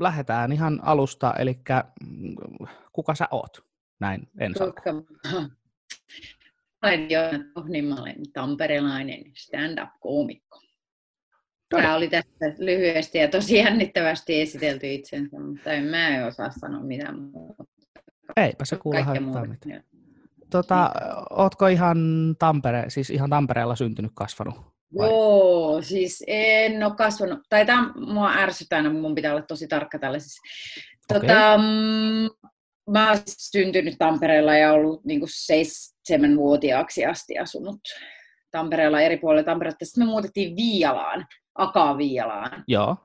Lähdetään ihan alusta, eli kuka sä oot? Näin ensin. Olen Joona Tohni, mä olen tamperelainen stand-up-koomikko. Tämä oli tässä lyhyesti ja tosi jännittävästi esitelty itsensä, mutta en mä en osaa sanoa mitään muuta. Eipä se kuule haittaa mitään. Tota, ootko ihan Tampere, siis ihan Tampereella syntynyt, kasvanut? Vai? Joo, siis en ole kasvanut, tai tämä mua ärsyttää, mun pitää olla tosi tarkka tällaisissa. Okay. Tota, mm, mä oon syntynyt Tampereella ja ollut niin kuin seitsemänvuotiaaksi asti asunut Tampereella eri puolilla Tampereella. Sitten me muutettiin Viialaan, Akaa-Viialaan. Joo.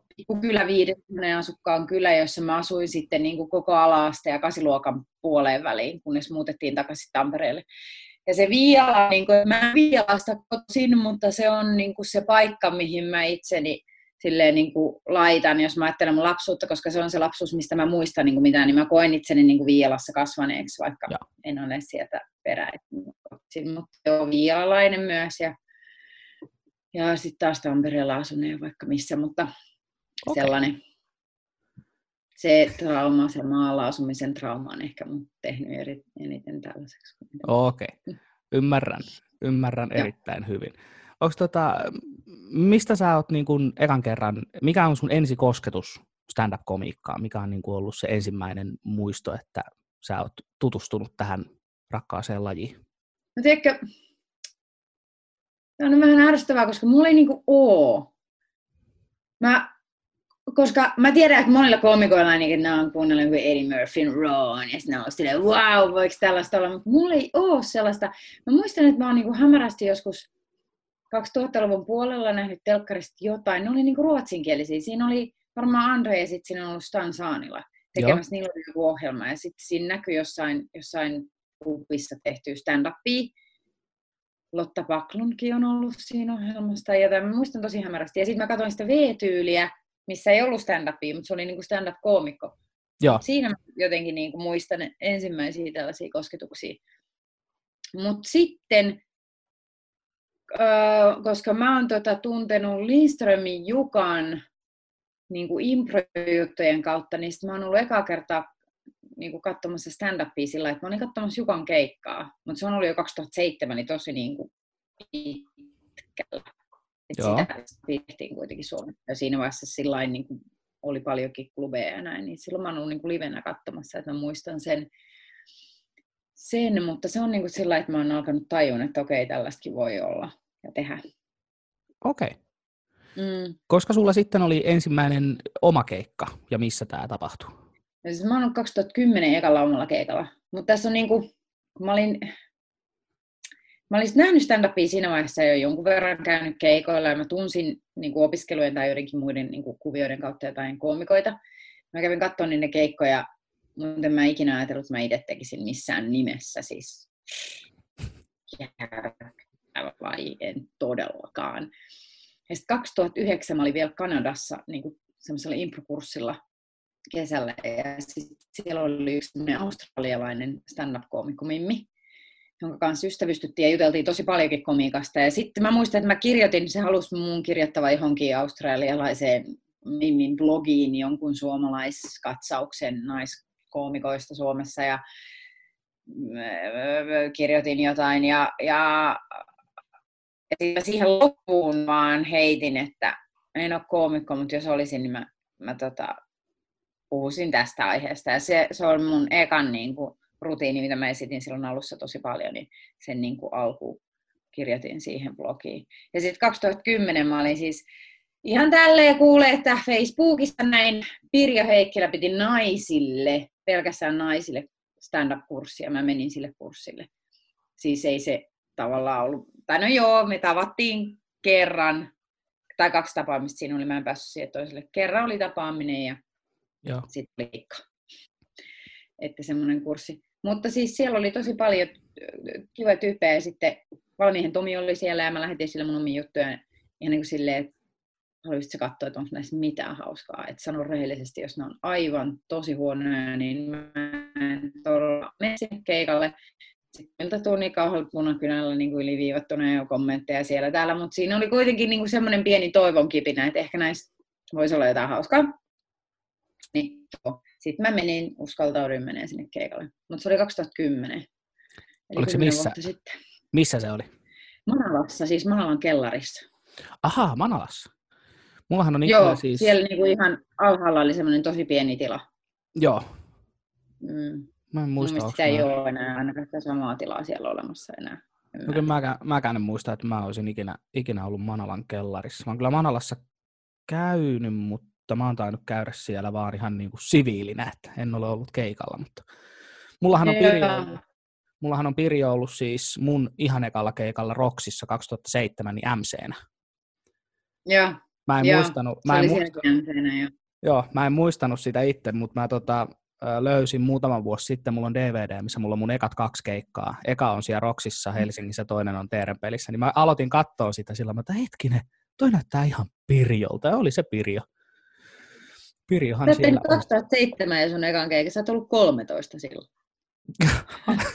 Kyllä viiden asukkaan kylä, jossa mä asuin sitten niin kuin koko ala ja kasiluokan puoleen väliin, kunnes muutettiin takaisin Tampereelle. Ja se Viiala, niin kuin, mä Viialasta kotoisin, mutta se on niin kuin se paikka, mihin mä itseni silleen niin kuin laitan, jos mä ajattelen mun lapsuutta, koska se on se lapsuus, mistä mä muistan niin kuin mitään, niin mä koen itseni niin kuin Viialassa kasvaneeksi, vaikka ja. en ole sieltä peräisin. Mutta joo, viialalainen myös ja, ja sitten taas Tampereella asuneen vaikka missä, mutta okay. sellainen se trauma, se maalla asumisen trauma on ehkä mun tehnyt eri, eniten tällaiseksi. Okei, okay. ymmärrän, ymmärrän erittäin hyvin. Onko tota, mistä sä oot niin kun ekan kerran, mikä on sun ensikosketus stand-up-komiikkaan? Mikä on niin kun ollut se ensimmäinen muisto, että sä oot tutustunut tähän rakkaaseen lajiin? No tiedätkö, tämä on vähän ärsyttävää, koska mulla ei niinku oo. Mä, koska mä tiedän, että monilla komikoilla ainakin ne on kuunnellut kuin Eddie Murphyn Raw, ja sitten on silleen, wow, voiko tällaista olla, mutta mulla ei oo sellaista. Mä muistan, että mä oon niinku hämärästi joskus 2000-luvun puolella nähnyt telkkarista jotain. Ne oli niinku ruotsinkielisiä. Siinä oli varmaan Andre ja sitten siinä on ollut Stan Saanila tekemässä. Niillä oli joku ohjelma ja sitten siinä näkyi jossain, jossain klubissa tehty stand-upia. Lotta Paklunkin on ollut siinä ohjelmasta. Ja tämän, muistan tosi hämärästi. Ja sitten mä katsoin sitä V-tyyliä, missä ei ollut stand-upia, mutta se oli niinku stand-up-koomikko. Joo. Siinä mä jotenkin niinku muistan ensimmäisiä tällaisia kosketuksia. Mutta sitten koska mä oon tota, tuntenut Lindströmin Jukan niin kuin improjuttujen kautta, niin mä oon ollut eka kertaa niin kuin katsomassa stand-upia sillä että mä olin katsomassa Jukan keikkaa, mutta se on ollut jo 2007, niin tosi niin kuin pitkällä. Et sitä tehtiin kuitenkin Suomessa. Ja siinä vaiheessa sillä niin oli paljonkin klubeja ja näin, niin silloin mä oon ollut niin kuin livenä katsomassa, että mä muistan sen, sen mutta se on niin kuin sillä että mä oon alkanut tajua, että okei, tällaistakin voi olla ja tehdä. Okei. Okay. Mm. Koska sulla sitten oli ensimmäinen oma keikka ja missä tämä tapahtui? Siis mä oon 2010 ekalla omalla keikalla. Mutta tässä on niinku, mä olin, mä olin nähnyt stand-upia siinä vaiheessa jo jonkun verran käynyt keikoilla ja mä tunsin niinku opiskelujen tai joidenkin muiden niinku kuvioiden kautta jotain koomikoita. Mä kävin katsomaan niiden keikkoja, mutta en mä ikinä ajatellut, että mä itse tekisin missään nimessä. Siis vai en todellakaan. Ja sitten 2009 mä olin vielä Kanadassa niin semmoisella improkurssilla kesällä ja sit siellä oli yksi australialainen stand-up-koomikko Mimmi, jonka kanssa ystävystyttiin ja juteltiin tosi paljonkin komiikasta. Ja sitten mä muistan, että mä kirjoitin, se halusi mun kirjoittava johonkin australialaiseen Mimmin blogiin jonkun suomalaiskatsauksen naiskoomikoista Suomessa ja kirjoitin jotain ja, ja ja siihen loppuun vaan heitin, että en ole koomikko, mutta jos olisin, niin mä, mä tota, puhuisin tästä aiheesta. Ja se, se on mun ekan niin kuin, rutiini, mitä mä esitin silloin alussa tosi paljon, niin sen niin kuin, alku kirjoitin siihen blogiin. Ja sitten 2010 mä olin siis ihan tälleen kuule, että Facebookista näin Pirjo Heikkilä piti naisille, pelkästään naisille stand-up-kurssia. Mä menin sille kurssille. Siis ei se tavallaan ollut, tai no joo, me tavattiin kerran, tai kaksi tapaamista siinä oli, mä en päässyt siihen toiselle. Kerran oli tapaaminen ja sitten oli Että semmoinen kurssi. Mutta siis siellä oli tosi paljon kiva tyyppejä ja sitten valmiihen Tomi oli siellä ja mä lähetin sille mun omia juttuja ihan niin kuin silleen, että haluaisitko katsoa, että onko näissä mitään hauskaa. Että sano rehellisesti, jos ne on aivan tosi huonoja, niin mä en todella mene sinne keikalle. Sitten meiltä tuli niin kauhealla punakynällä niin kuin yliviivattuna jo kommentteja siellä täällä, mutta siinä oli kuitenkin niin kuin semmoinen pieni toivon kipinä, että ehkä näissä voisi olla jotain hauskaa. Niin, sitten mä menin, uskaltauduin menee sinne keikalle. Mutta se oli 2010. Eli Oliko se missä? Sitten. Missä se oli? Manalassa, siis Manalan kellarissa. Ahaa, Manalassa. Mullahan on Joo, siis... siellä niinku ihan alhaalla oli semmoinen tosi pieni tila. Joo. Mm. Mä en muista, Mun sitä ei ole enää ainakaan sitä samaa tilaa siellä olemassa enää. No kyllä mäkään, mäkään en muista, että mä olisin ikinä, ikinä ollut Manalan kellarissa. Mä oon kyllä Manalassa käynyt, mutta mä oon tainnut käydä siellä vaan ihan niin kuin siviilinä, että en ole ollut keikalla. Mutta mullahan on Pirjo ollut, mullahan on Pirjo ollut siis mun ihan ekalla keikalla Roksissa 2007 niin MC-nä. Joo. Mä en Joo, muistanut, mä en muistanut, joo, mä en muistanut sitä itse, mutta mä tota, löysin muutama vuosi sitten, mulla on DVD, missä mulla on mun ekat kaksi keikkaa. Eka on siellä Roksissa Helsingissä, toinen on Teerenpelissä. Niin mä aloitin katsoa sitä sillä, että hetkinen, toi näyttää ihan Pirjolta. Ja oli se Pirjo. Pirjohan Sä siellä oot 2007 ja sun ekan keikan, sä oot ollut 13 silloin.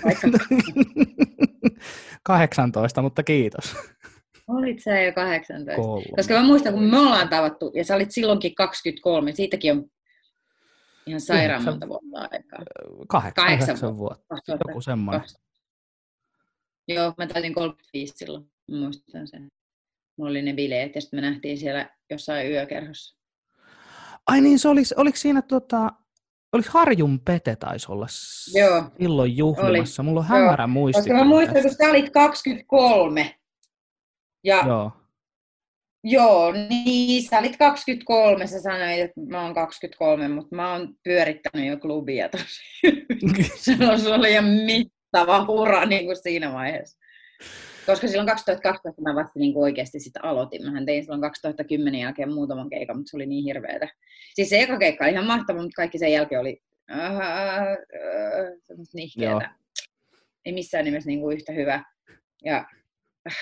Vaikka 18, mutta kiitos. olit sä jo 18. Kolme. Koska mä muistan, kun me ollaan tavattu, ja sä olit silloinkin 23, siitäkin on ihan sairaan Yhdeksän- monta vuotta aikaa. Kahdeksan, Kahdeksan vuotta. 2000. Joku semmoinen. Joo, mä täytin 35 silloin, mä muistan sen. Mulla oli ne bileet ja sitten me nähtiin siellä jossain yökerhossa. Ai niin, se olisi, oliko siinä tota, oliko Harjun Pete taisi olla Joo. silloin juhlimassa? Mulla on hämärä muisti. Koska mä muistan, kun sä olit 23. Ja joo. Joo. niin sä olit 23, sä sanoit, että mä oon 23, mutta mä oon pyörittänyt jo klubia tosi. se oli ihan mittava ura niin kuin siinä vaiheessa. Koska silloin 2012 mä vasta niin oikeasti sitä aloitin. Mähän tein silloin 2010 jälkeen muutaman keikan, mutta se oli niin hirveetä. Siis se eka keikka oli ihan mahtava, mutta kaikki sen jälkeen oli äh, äh, nihkeetä. Ei missään nimessä niin kuin yhtä hyvä. Ja äh,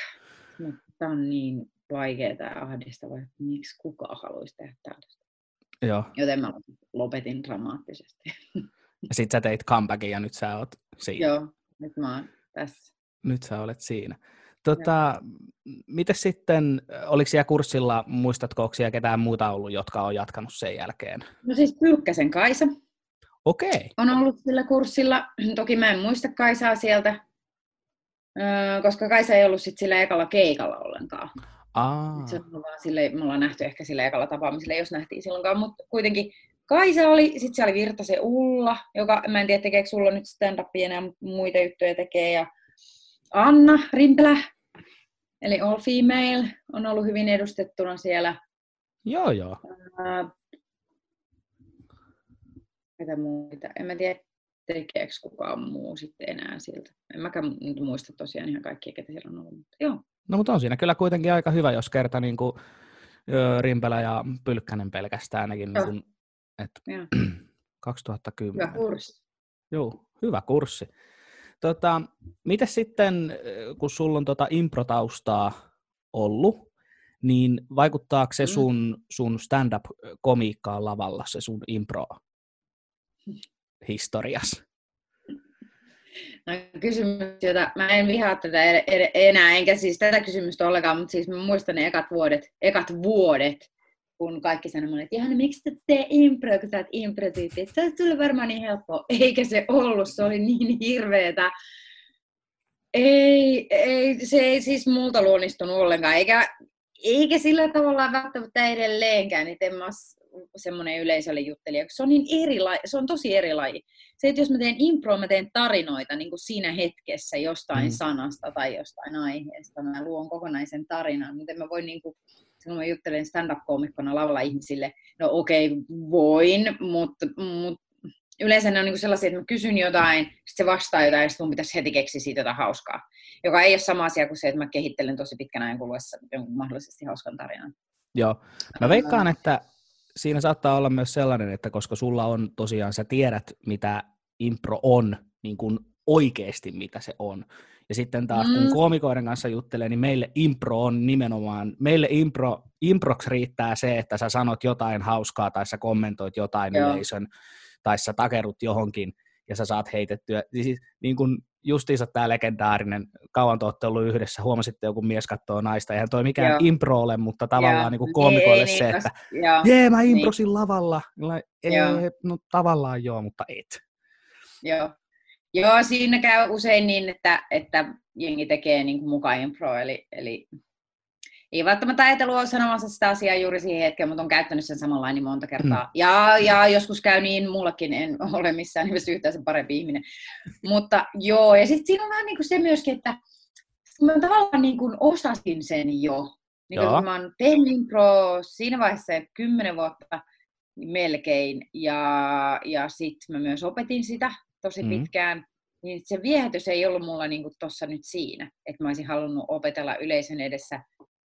mutta tää on niin vaikeaa ja ahdistavaa, että miksi kukaan haluaisi tehdä tällaista. Joo. Joten mä lopetin dramaattisesti. Ja sit sä teit comebackin ja nyt sä oot siinä. Joo, nyt mä oon tässä. Nyt sä olet siinä. Tota, miten sitten, oliko siellä kurssilla, muistatko, onko siellä ketään muuta ollut, jotka on jatkanut sen jälkeen? No siis Pylkkäsen Kaisa Okei. on ollut sillä kurssilla. Toki mä en muista Kaisaa sieltä, koska Kaisa ei ollut sit sillä ekalla keikalla ollenkaan. Aa, Se on vaan sille, me ollaan nähty ehkä sillä ekalla tapaamisella, jos nähtiin silloinkaan, mutta kuitenkin Kaisa oli, sitten siellä oli Virtasen Ulla, joka, mä en tiedä tekeekö sulla nyt stand-upia enää, muita juttuja tekee, ja Anna Rimpelä, eli All Female, on ollut hyvin edustettuna siellä. joo joo. Ää, Ketä muita? En mä tiedä, tekeekö kukaan muu sitten enää siltä. En mäkään nyt muista tosiaan ihan kaikkia, ketä siellä on ollut. Mutta joo, No mutta on siinä kyllä kuitenkin aika hyvä, jos kerta niin kuin, Rimpelä ja Pylkkänen pelkästään ainakin, niin Joo. kuin, että Joo. 2010. hyvä kurssi. Joo, hyvä kurssi. Tota, miten sitten, ö, kun sulla on tota improtaustaa ollut, niin vaikuttaako se Mm. sun, sun stand-up-komiikkaan lavalla, se sun impro-historias? No, kysymys, jota mä en vihaa tätä ed- ed- enää, enkä siis tätä kysymystä ollenkaan, mutta siis mä muistan ne ekat vuodet, ekat vuodet, kun kaikki sanoi mulle, että Johanna, miksi et tee impro, kun sä oot impro-tyyppi, että se olisi sulle varmaan niin helppoa. Eikä se ollut, se oli niin hirveetä. Ei, ei, se ei siis multa luonnistunut ollenkaan, eikä, eikä sillä tavalla välttämättä edelleenkään, että en mä semmoinen yleisölle juttelija, se on, niin eri laji, se on tosi eri laji. Se, että jos mä teen improa, mä teen tarinoita niin kuin siinä hetkessä jostain Mm. sanasta tai jostain aiheesta. Mä luon kokonaisen tarinan, mutta en mä voi niin kuin, silloin mä juttelen stand-up-koomikkona lavalla ihmisille, no okei, okay, voin, mutta, mutta yleensä ne on niin sellaisia, että mä kysyn jotain, sitten se vastaa jotain, ja sitten mun pitäisi heti keksiä siitä jotain hauskaa. Joka ei ole sama asia kuin se, että mä kehittelen tosi pitkän ajan kuluessa jonkun mahdollisesti hauskan tarinan. Joo. Mä veikkaan, että siinä saattaa olla myös sellainen, että koska sulla on tosiaan, sä tiedät, mitä impro on, niin kuin oikeasti mitä se on. Ja sitten taas, kun mm. koomikoiden kanssa juttelee, niin meille impro on nimenomaan, meille impro, improks riittää se, että sä sanot jotain hauskaa tai sä kommentoit jotain Joo. yleisön tai sä takerut johonkin ja sä saat heitettyä. Siis, niin kuin justiinsa tämä legendaarinen, kauan te olette ollut yhdessä, huomasitte joku mies katsoo naista, eihän toi mikään joo. impro ole, mutta tavallaan joo. niin kuin koomikoille ei, se, niin, että joo. jee, mä niin. improsin niin. lavalla. Ei, joo. no tavallaan joo, mutta et. Joo. Joo, siinä käy usein niin, että, että jengi tekee niin kuin mukaan impro, eli, eli ei välttämättä ajatellut ole sanomassa sitä asiaa juuri siihen hetkeen, mutta on käyttänyt sen samanlainen niin monta kertaa. Mm. Ja, ja joskus käy niin, mullakin en ole missään nimessä yhtään sen parempi ihminen. mutta joo, ja sitten siinä on vähän niin kuin se myöskin, että mä tavallaan niin kuin osasin sen jo. Niin kun mä oon tehnyt impro siinä vaiheessa kymmenen vuotta melkein, ja, ja sitten mä myös opetin sitä tosi mm. pitkään, niin se viehätys ei ollut mulla niin tuossa nyt siinä, että mä olisin halunnut opetella yleisön edessä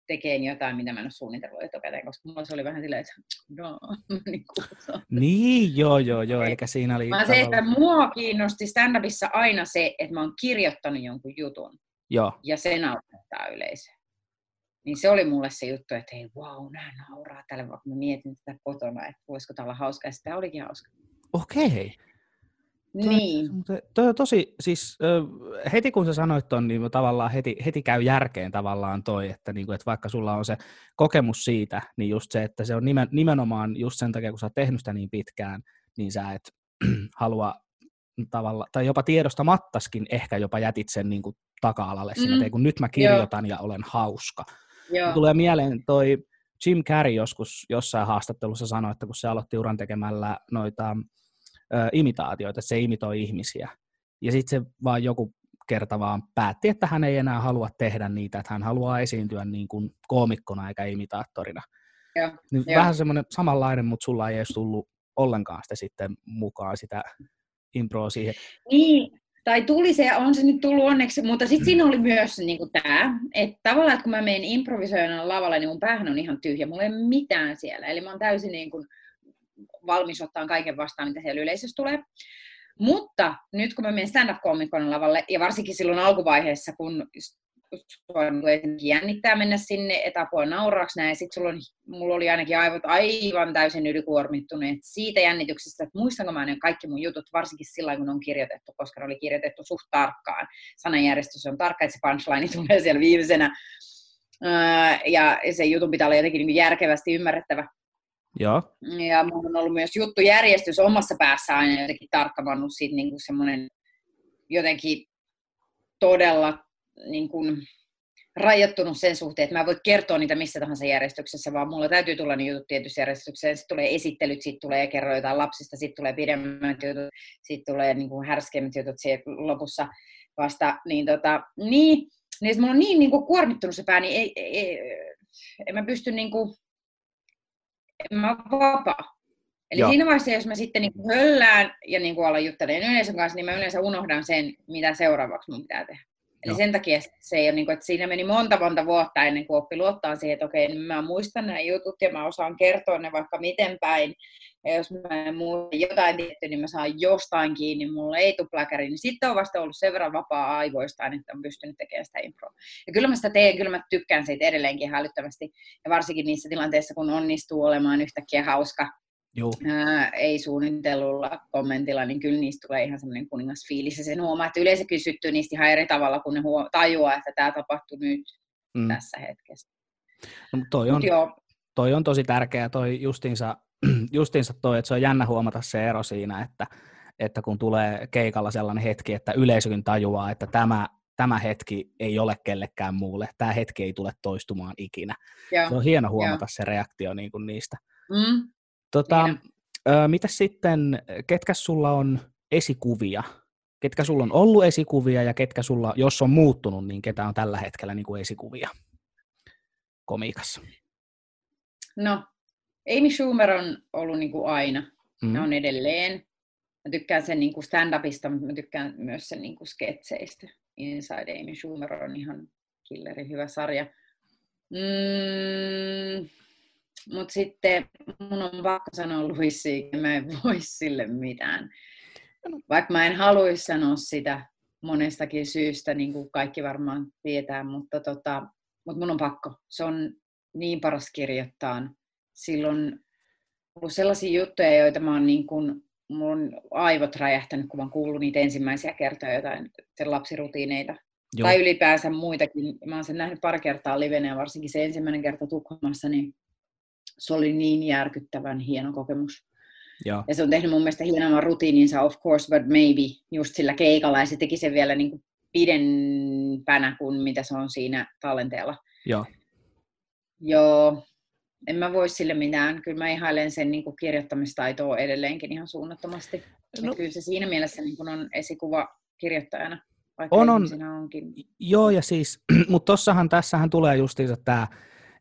tekemään jotain, mitä mä en ole suunnitellut etukäteen, koska mulla se oli vähän silleen, että no, niin, niin joo, joo, joo, eli siinä oli... Mä se, että mua kiinnosti stand-upissa aina se, että mä oon kirjoittanut jonkun jutun, joo. ja se naurattaa yleisöä. Niin se oli mulle se juttu, että hei, wow, nää nauraa tälle, vaikka mä mietin tätä kotona, että voisiko tämä olla hauska, ja sitä olikin hauska. Okei. Okay. Niin. Toi, toi on tosi, siis heti kun sä sanoit ton, niin tavallaan heti, heti käy järkeen tavallaan toi, että, niin kuin, että vaikka sulla on se kokemus siitä, niin just se, että se on nimen, nimenomaan just sen takia, kun sä oot tehnyt sitä niin pitkään, niin sä et halua tavalla, tai jopa tiedostamattaskin ehkä jopa jätit sen niin kuin taka-alalle mm. sinne, kun nyt mä kirjoitan Joo. ja olen hauska. Joo. Tulee mieleen toi Jim Carrey joskus jossain haastattelussa sanoi, että kun se aloitti uran tekemällä noita ö, imitaatioita, että se imitoi ihmisiä. Ja sitten se vaan joku kerta vaan päätti, että hän ei enää halua tehdä niitä, että hän haluaa esiintyä niin kuin koomikkona eikä imitaattorina. Ja, niin ja. Vähän semmoinen samanlainen, mutta sulla ei edes tullut ollenkaan sitä sitten mukaan sitä improa siihen. Niin, tai tuli se, on se nyt tullut onneksi, mutta sitten siinä oli myös niin tämä, että tavallaan, että kun mä menen improvisoimaan lavalle, niin mun päähän on ihan tyhjä, mulla ei ole mitään siellä. Eli mä oon täysin niin kuin, valmis ottaa kaiken vastaan, mitä siellä yleisössä tulee. Mutta nyt kun mä menen stand-up-komikon lavalle, ja varsinkin silloin alkuvaiheessa, kun sua jännittää mennä sinne, etapua nauraaksi näin, sitten sulla on, mulla oli ainakin aivot aivan täysin ylikuormittuneet siitä jännityksestä, että muistanko mä ne kaikki mun jutut, varsinkin silloin, kun on kirjoitettu, koska ne oli kirjoitettu suht tarkkaan. Sananjärjestys on tarkka, että se punchline tulee siellä viimeisenä, ja se jutun pitää olla jotenkin niin järkevästi ymmärrettävä. Joo. Ja mulla on ollut myös juttujärjestys omassa päässä aina jotenkin tarkkavannut siitä niin kuin semmoinen jotenkin todella niin kuin rajoittunut sen suhteen, että mä en voi kertoa niitä missä tahansa järjestyksessä, vaan mulla täytyy tulla ne jutut tietyssä järjestyksessä. Sitten tulee esittelyt, sitten tulee kerro jotain lapsista, sitten tulee pidemmät jutut, sitten tulee niin kuin härskeimmät jutut siellä lopussa vasta. Niin, tota, niin, niin mulla on niin, niin kuin kuormittunut se pää, niin ei, ei, ei, en mä pysty niin kuin, mä vapaa. Eli Joo. siinä vaiheessa, jos mä sitten niin höllään ja niin kuin alan juttelemaan yleisön kanssa, niin mä yleensä unohdan sen, mitä seuraavaksi mun pitää tehdä. Eli sen takia se ei ole, niin kuin, että siinä meni monta monta vuotta ennen kuin oppi luottaa siihen, että okei, niin mä muistan nämä jutut ja mä osaan kertoa ne vaikka miten päin. Ja jos mä en muista jotain tiettyä, niin mä saan jostain kiinni, mulla ei tule niin sitten on vasta ollut sen verran vapaa aivoistaan, että on pystynyt tekemään sitä improa. Ja kyllä mä sitä teen, kyllä mä tykkään siitä edelleenkin hälyttävästi. Ja varsinkin niissä tilanteissa, kun onnistuu olemaan yhtäkkiä hauska, Joo. Ää, ei suunnitellulla kommentilla, niin kyllä niistä tulee ihan semmoinen kuningasfiilis. Ja sen huomaa, että yleensä kysytty niistä ihan eri tavalla, kun ne huo- tajuaa, että tämä tapahtui nyt mm. tässä hetkessä. No, toi, on, joo. toi on tosi tärkeää, toi justiinsa, justiinsa toi, että se on jännä huomata se ero siinä, että, että kun tulee keikalla sellainen hetki, että yleisökin tajuaa, että tämä, tämä hetki ei ole kellekään muulle, tämä hetki ei tule toistumaan ikinä. Joo. Se on hieno huomata Joo. se reaktio niin kuin niistä. Mm. Tota, ö, mitä sitten, ketkä sulla on esikuvia? Ketkä sulla on ollut esikuvia ja ketkä sulla, jos on muuttunut, niin ketä on tällä hetkellä niin kuin esikuvia komiikassa? No, Amy Schumer on ollut niin kuin aina. Mm. on edelleen. Mä tykkään sen niin kuin stand-upista, mutta mä tykkään myös sen niin kuin sketseistä. Inside Amy Schumer on ihan killeri hyvä sarja. Mm, mutta sitten mun on pakko sanoa Luissi, mä en voi sille mitään. Vaikka mä en haluaisi sanoa sitä, monestakin syystä, niin kuin kaikki varmaan tietää, mutta, tota, mutta mun on pakko. Se on niin paras kirjoittaa. Silloin ollut sellaisia juttuja, joita mä oon niin kuin, mun aivot räjähtänyt, kun mä oon kuullut niitä ensimmäisiä kertoja, jotain sen lapsirutiineita. Joo. Tai ylipäänsä muitakin. Mä oon sen nähnyt pari kertaa livenä ja varsinkin se ensimmäinen kerta Tukholmassa, niin se oli niin järkyttävän hieno kokemus. Joo. Ja se on tehnyt mun mielestä hienomman rutiininsa, of course, but maybe, just sillä keikalla, ja se teki sen vielä niin kuin pidempänä kuin mitä se on siinä tallenteella. Joo. Joo, en mä voi sille mitään. Kyllä mä ihailen sen niin kuin kirjoittamistaitoa edelleenkin ihan suunnattomasti. No. Kyllä se siinä mielessä niin kuin on esikuva kirjoittajana, vaikka on, on. onkin. Joo, ja siis, mutta tossahan tässähän tulee justiinsa tämä,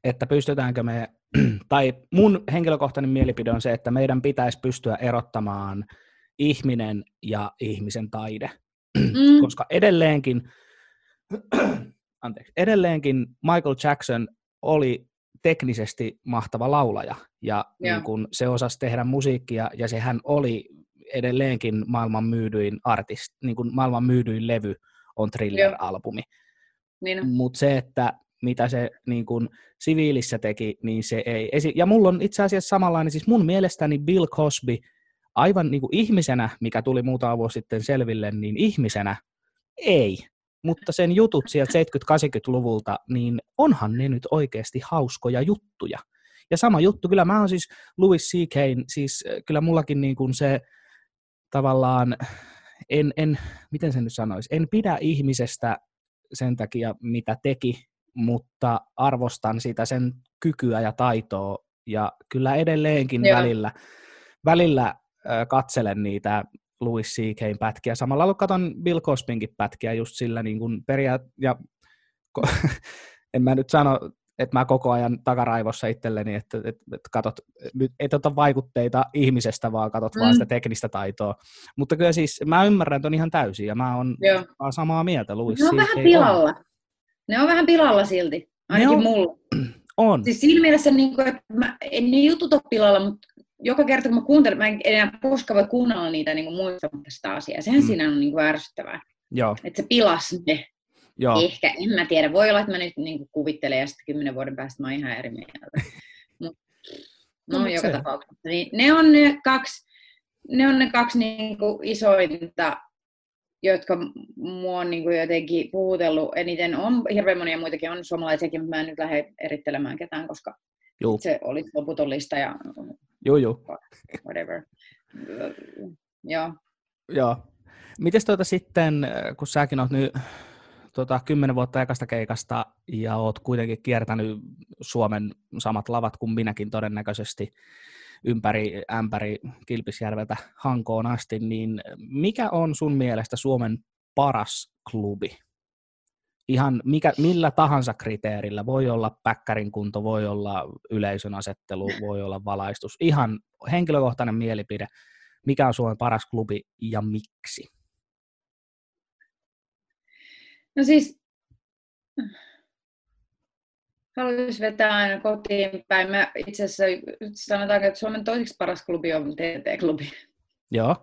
että pystytäänkö me, tai mun henkilökohtainen mielipide on se, että meidän pitäisi pystyä erottamaan ihminen ja ihmisen taide. Mm. Koska edelleenkin, anteeksi, edelleenkin Michael Jackson oli teknisesti mahtava laulaja ja niin kun se osasi tehdä musiikkia ja sehän oli edelleenkin maailman myydyin artist, niin kuin maailman myydyin levy on Thriller-albumi. Niin Mutta se, että mitä se niin kun, siviilissä teki, niin se ei. Ja mulla on itse asiassa samanlainen, siis mun mielestäni Bill Cosby aivan niin kuin ihmisenä, mikä tuli muutama vuosi sitten selville, niin ihmisenä ei mutta sen jutut sieltä 70-80-luvulta, niin onhan ne nyt oikeasti hauskoja juttuja. Ja sama juttu, kyllä mä oon siis Louis C.K., siis äh, kyllä mullakin niin kuin se tavallaan, en, en, miten sen nyt sanoisi, en pidä ihmisestä sen takia, mitä teki, mutta arvostan sitä sen kykyä ja taitoa, ja kyllä edelleenkin Joo. välillä, välillä katselen niitä Louis C.K. pätkiä. Samalla kun katson Bill Cosbynkin pätkiä just sillä niin kuin periaat, ja en mä nyt sano, että mä koko ajan takaraivossa itselleni, että, että, että katot, nyt et ota vaikutteita ihmisestä, vaan katot mm. vaan sitä teknistä taitoa. Mutta kyllä siis mä ymmärrän ton ihan täysin, ja mä oon, samaa mieltä. Louis ne on vähän pilalla. On. Ne on vähän pilalla silti, ainakin on, mulla. On. Siis siinä mielessä, niin kuin, että mä, en ne jutut ole pilalla, mutta joka kerta kun mä kuuntelen, mä en enää koskaan voi kuunnella niitä niin muistamatta sitä asiaa. Sehän mm. siinä on niin kuin ärsyttävää. Joo. Että se pilas ne. Joo. Ehkä, en mä tiedä. Voi olla, että mä nyt niin kuin kuvittelen ja sitten kymmenen vuoden päästä mä oon ihan eri mieltä. Mut, no, no joka se. tapauksessa. Niin, ne on ne kaksi, ne on ne kaksi niin kuin isointa, jotka mua on niin kuin jotenkin puhutellut eniten. On hirveän monia muitakin, on suomalaisiakin, mutta mä en nyt lähde erittelemään ketään, koska Juu. se oli loputon lista ja Joo, joo. Whatever. Joo. Joo. Mites tuota sitten, kun säkin oot nyt tuota, kymmenen vuotta ekasta keikasta ja oot kuitenkin kiertänyt Suomen samat lavat kuin minäkin todennäköisesti ympäri ämpäri Kilpisjärveltä Hankoon asti, niin mikä on sun mielestä Suomen paras klubi? ihan mikä, millä tahansa kriteerillä. Voi olla päkkärin kunto, voi olla yleisön asettelu, voi olla valaistus. Ihan henkilökohtainen mielipide. Mikä on Suomen paras klubi ja miksi? No siis, haluaisin vetää aina kotiin päin. Mä itse asiassa sanotaan, että Suomen toiseksi paras klubi on TT-klubi. Joo.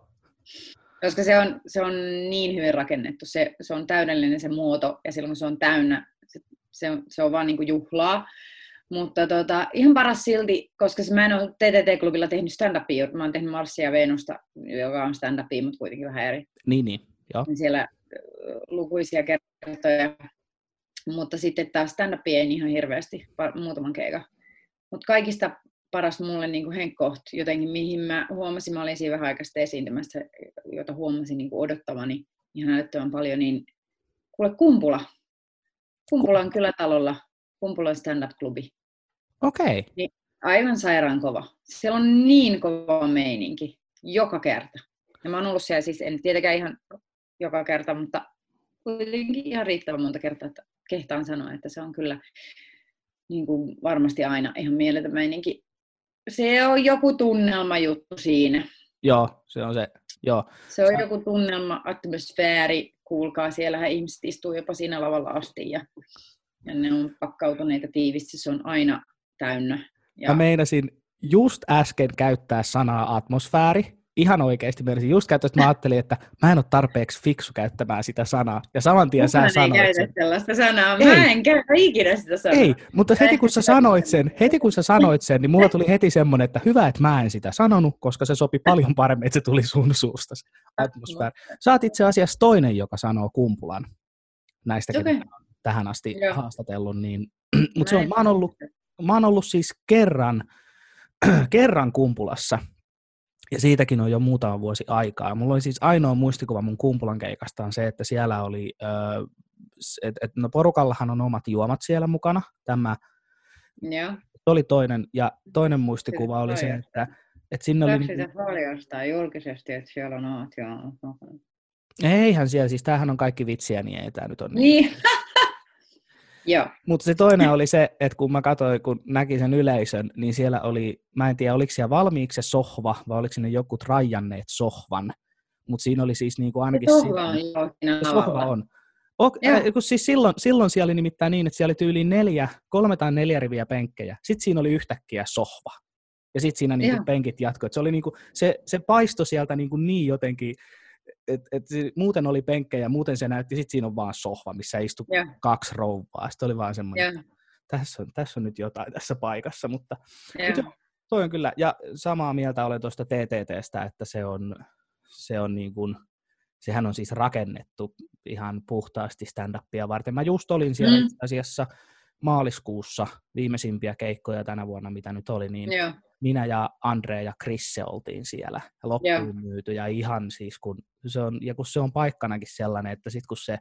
Koska se on, se on niin hyvin rakennettu, se, se on täydellinen se muoto, ja silloin se on täynnä, se, se, on, se on vaan niin kuin juhlaa. Mutta tota, ihan paras silti, koska mä en ole TTT-klubilla tehnyt stand-upia, mä oon tehnyt Marssia ja Venusta, joka on stand-upia, mutta kuitenkin vähän eri. Niin, niin. Joo. Siellä lukuisia kertoja, mutta sitten taas stand-upia ei ihan hirveästi, muutaman keikan. Mutta kaikista paras mulle niin Henkkoht, jotenkin mihin mä huomasin, mä olin siinä vähän aikaista esiintymässä, jota huomasin niin odottavani ihan älyttömän paljon, niin kuule Kumpula. Kumpulan kylätalolla, Kumpulan stand-up-klubi. Okei. Okay. Niin, aivan sairaan kova. Siellä on niin kova meininki, joka kerta. Ja mä oon ollut siellä siis, en tietenkään ihan joka kerta, mutta kuitenkin ihan riittävän monta kertaa, että kehtaan sanoa, että se on kyllä niin kuin varmasti aina ihan mieletön meininki se on joku tunnelma juttu siinä. Joo, se on se. Joo. Se on joku tunnelma, atmosfääri, kuulkaa, siellähän ihmiset istuu jopa siinä lavalla asti ja, ja ne on pakkautuneita tiivisti, se on aina täynnä. Ja... Mä meinasin just äsken käyttää sanaa atmosfääri, ihan oikeasti menisin just käytöstä, että mä ajattelin, että mä en ole tarpeeksi fiksu käyttämään sitä sanaa. Ja saman tien sä sanoit käytä sen. sellaista sanaa. Mä Ei. en käytä ikinä sitä sanaa. Ei, mutta Mä heti kun sä sanoit sen, heti kun sä sanoit sen, niin mulla tuli heti semmoinen, että hyvä, että mä en sitä sanonut, koska se sopi paljon paremmin, että se tuli sun suusta. se Atmosfääri. Sä oot itse asiassa toinen, joka sanoo kumpulan näistäkin, okay. tähän asti Joo. haastatellut. Niin, mutta se on, mä, oon ollut, mä oon ollut siis kerran, kerran kumpulassa, ja siitäkin on jo muutama vuosi aikaa. Mulla oli siis ainoa muistikuva mun kumpulan keikasta on se, että siellä oli, että et, no porukallahan on omat juomat siellä mukana. Tämä Joo. se oli toinen, ja toinen muistikuva oli se, että, että sinne oli... Sitä paljastaa julkisesti, että siellä on omat joo. Eihän siellä, siis tämähän on kaikki vitsiä, niin ei tämä nyt ole niin. Niin. Mutta se toinen oli se, että kun mä katsoin, kun näki sen yleisön, niin siellä oli, mä en tiedä oliko siellä valmiiksi se sohva, vai oliko sinne joku rajanneet sohvan, mutta siinä oli siis niin kuin ainakin... Se sohva on joo siinä sohva on. Ok, Joo. äh, kun siis silloin, silloin siellä oli nimittäin niin, että siellä oli tyyliin neljä, kolme tai neljä riviä penkkejä. Sitten siinä oli yhtäkkiä sohva. Ja sitten siinä niin Joo. kuin penkit jatkoi. Se, oli niin, kuin, se, se paisto sieltä niin, kuin niin jotenkin, et, se- muuten oli penkkejä, muuten se näytti, sitten siinä on vaan sohva, missä istui Joo. kaksi rouvaa. Sitten oli vaan semmoinen, Joo. tässä on, tässä on nyt jotain tässä paikassa, mutta Joo. Mut joo, toi on kyllä, ja samaa mieltä olen tuosta TTTstä, että se on, se on niin kuin, sehän on siis rakennettu ihan puhtaasti stand-upia varten. Mä just olin siellä Mm. mm. itse asiassa maaliskuussa viimeisimpiä keikkoja tänä vuonna, mitä nyt oli, niin Joo. minä ja Andre ja Krisse oltiin siellä loppuun Joo. myyty ja ihan siis kun se on, ja kun se on paikkanakin sellainen, että sit kun se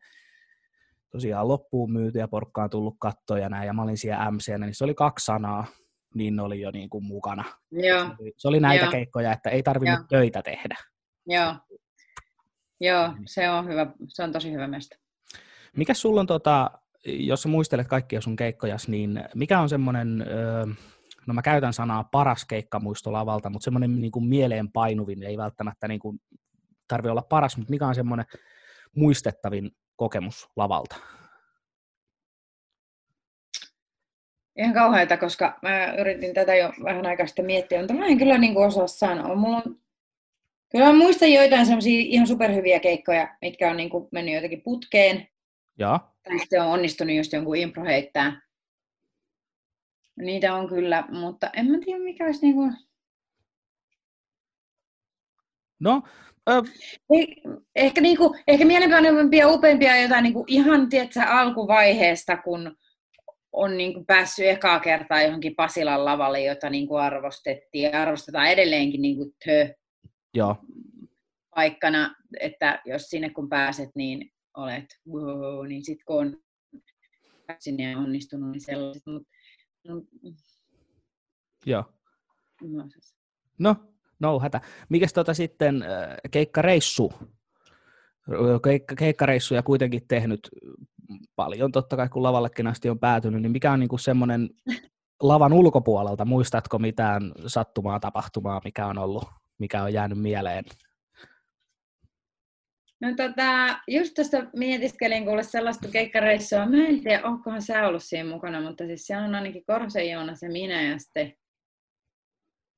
tosiaan loppuun myyty ja porukka on tullut kattoon ja näin, ja mä olin siellä MCnä, niin se oli kaksi sanaa, niin ne oli jo niin kuin mukana. Joo. Se oli, se oli näitä Joo. keikkoja, että ei tarvinnut Joo. töitä tehdä. Joo. Joo, se on hyvä, se on tosi hyvä mesta. Mikä sulla on, tota, jos sä muistelet kaikkia sun keikkojas, niin mikä on semmoinen, no mä käytän sanaa paras keikkamuisto lavalta, mutta semmoinen niin kuin mieleen painuvin, ei välttämättä niin kuin, tarvi olla paras, mutta mikä on semmoinen muistettavin kokemus lavalta? Ihan kauheita, koska mä yritin tätä jo vähän aikaa sitten miettiä, mutta mä en kyllä niin kuin osaa sanoa. Mulla on, kyllä mä muistan joitain semmoisia ihan superhyviä keikkoja, mitkä on niin kuin mennyt jotenkin putkeen, Joo, tai sitten on onnistunut just jonkun impro heittää. Niitä on kyllä, mutta en mä tiedä mikä olisi niin kuin... no, ö, Ei, ehkä, niinku, ehkä mielenpainuvimpia ja upeimpia jotain niinku ihan tiedätkö, alkuvaiheesta, kun on niinku päässyt ekaa kertaa johonkin Pasilan lavalle, jota niinku arvostettiin ja arvostetaan edelleenkin niinku tö joo, paikkana, että jos sinne kun pääset, niin olet wow, niin sitten kun on sinne ja onnistunut, niin sellaiset. Mut, no, joo. mä oon siis- No, no hätä. Mikäs tota sitten äh, keikkareissu? Keikka, keikkareissuja kuitenkin tehnyt paljon, totta kai kun lavallekin asti on päätynyt, niin mikä on niinku semmoinen lavan ulkopuolelta, muistatko mitään sattumaa, tapahtumaa, mikä on ollut, mikä on jäänyt mieleen? No tota, just tästä mietiskelin kuule sellaista keikkareissua. Mä en tiedä, onkohan sä ollut siinä mukana, mutta siis siellä on ainakin Korsen Joonas ja minä ja sitten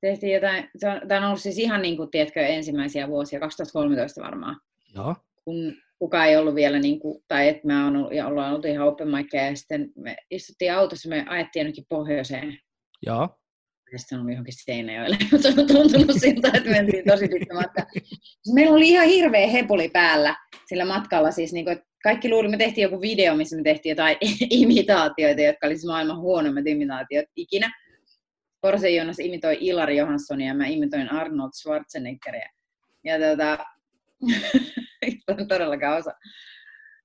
tehtiin jotain, se on, tämä on ollut siis ihan niin kuin, tiedätkö, ensimmäisiä vuosia, 2013 varmaan, Joo, kun kukaan ei ollut vielä, niin kuin, tai että mä oon ollut, ja ollaan oltu ihan open micia, ja sitten me istuttiin autossa, me ajettiin jonnekin pohjoiseen, joo, sitten oli johonkin Seinäjoelle, mutta on tuntunut siltä, että mentiin tosi pitkä matka. Meillä oli ihan hirveä hepuli päällä sillä matkalla, siis niin kuin, kaikki luuli, me tehtiin joku video, missä me tehtiin jotain imitaatioita, jotka oli siis maailman huonommat imitaatiot ikinä. Korsen Jonas imitoi Ilari Johanssonia ja mä imitoin Arnold Schwarzeneggeria. Ja tota, en todellakaan osa.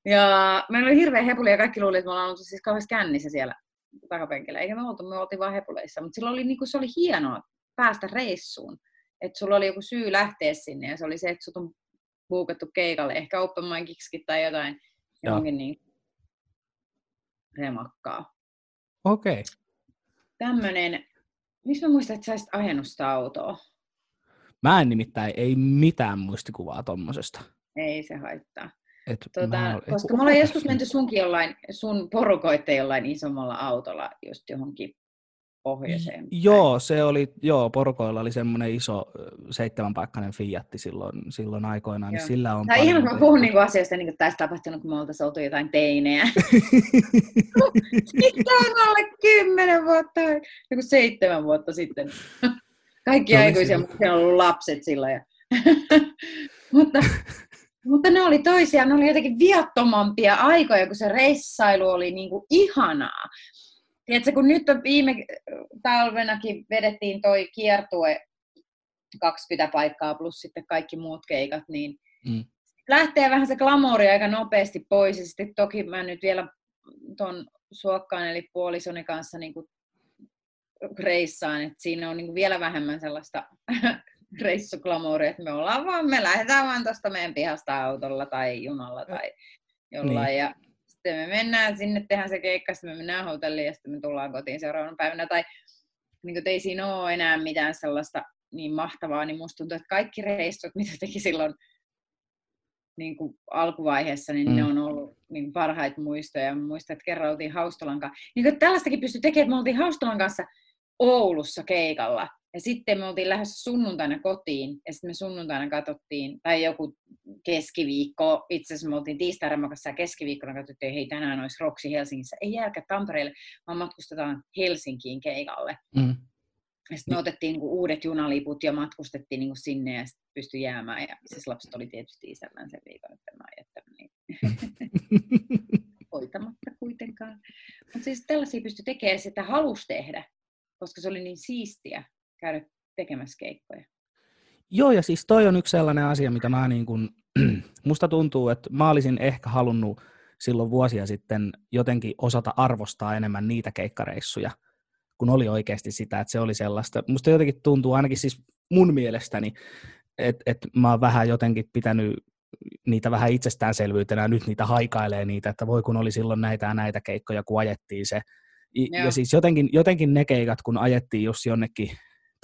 Ja meillä oli hirveä hepuli ja kaikki luuli, että me ollaan oltu siis kauheasti kännissä siellä takapenkillä. Eikä me oltu, me oltiin vaan hepuleissa. Mutta silloin oli, niinku, se oli hienoa päästä reissuun. Että sulla oli joku syy lähteä sinne ja se oli se, että sut on buukattu keikalle, ehkä open miciksi tai jotain, Joo. johonkin niin remakkaa. okei. Okay. Tämmönen, miksi mä muistan, että sä olisit ajanut sitä autoa? Mä en nimittäin, ei mitään muistikuvaa tommosesta. Ei se haittaa. Et Tota, mä ol- et koska me ollaan joskus menty sunkin jollain, sun porukoitte jollain isommalla autolla just johonkin pohjoiseen. Joo, se oli, joo, porukoilla oli semmoinen iso seitsemänpaikkainen Fiatti silloin, silloin aikoinaan, niin sillä on Tämä ihan kun mä puhun niinku asioista, niin kuin tässä tapahtunut, kun me oltaisiin oltu jotain teinejä. Sitten on alle kymmenen vuotta, joku seitsemän vuotta sitten. Kaikki no, aikuisia, mutta on ollut lapset silloin. Ja... mutta, mutta ne oli toisia, ne oli jotenkin viattomampia aikoja, kun se reissailu oli niin kuin ihanaa. Tiedätkö, kun nyt on viime talvenakin vedettiin toi kiertue 20 paikkaa plus sitten kaikki muut keikat, niin mm. lähtee vähän se glamouri aika nopeasti pois. Ja sitten toki mä nyt vielä ton suokkaan eli puolisoni kanssa niin kuin reissaan, että siinä on niin kuin vielä vähemmän sellaista reissuglamouria, että me ollaan vaan, me lähdetään vaan tuosta meidän pihasta autolla tai junalla tai jollain. Niin. Ja sitten me mennään sinne, tehdään se keikka, sitten me mennään hotelliin ja sitten me tullaan kotiin seuraavana päivänä. Tai niin kuin, ei siinä ole enää mitään sellaista niin mahtavaa, niin musta tuntuu, että kaikki reissut, mitä teki silloin niin kuin alkuvaiheessa, niin mm. ne on ollut niin parhaita muistoja. Muistan, että kerran oltiin Haustolan kanssa. Niin kuin, tällaistakin pystyi tekemään, että me oltiin Haustolan kanssa Oulussa keikalla. Ja sitten me oltiin lähdössä sunnuntaina kotiin, ja sitten me sunnuntaina katsottiin, tai joku keskiviikko, itse asiassa me oltiin tiistaina kanssa ja keskiviikkona katsottiin, että hei tänään olisi Roksi Helsingissä, ei jääkä Tampereelle, vaan matkustetaan Helsinkiin keikalle. Mm. Ja sitten me otettiin niin kuin, uudet junaliput ja matkustettiin niin kuin, sinne ja sitten pystyi jäämään. Ja siis lapset oli tietysti isällään sen viikon, että mä jättänyt niin. hoitamatta kuitenkaan. Mutta siis tällaisia pystyi tekemään, sitä halus tehdä, koska se oli niin siistiä käydä tekemässä keikkoja. Joo, ja siis toi on yksi sellainen asia, mitä mä niin kuin, musta tuntuu, että mä olisin ehkä halunnut silloin vuosia sitten jotenkin osata arvostaa enemmän niitä keikkareissuja, kun oli oikeasti sitä, että se oli sellaista. Musta jotenkin tuntuu ainakin siis mun mielestäni, että et mä oon vähän jotenkin pitänyt niitä vähän itsestäänselvyytenä, nyt niitä haikailee niitä, että voi kun oli silloin näitä ja näitä keikkoja, kun ajettiin se. Ja, ja siis jotenkin, jotenkin ne keikat, kun ajettiin just jonnekin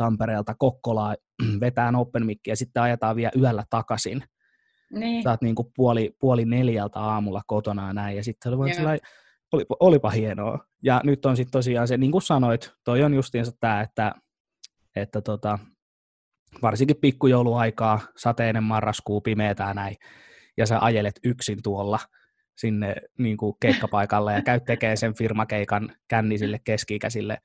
Tampereelta Kokkolaa vetään open ja sitten ajetaan vielä yöllä takaisin. Niin. Sä oot niin kuin puoli, puoli neljältä aamulla kotona ja näin, ja sitten oli sellainen, olipa, olipa hienoa. Ja nyt on sitten tosiaan se, niin kuin sanoit, toi on justiinsa tämä, että, että tota, varsinkin pikkujouluaikaa, sateinen marraskuu, pimeätää näin, ja sä ajelet yksin tuolla sinne niin kuin keikkapaikalle ja käyt tekemään sen firmakeikan kännisille keski-ikäisille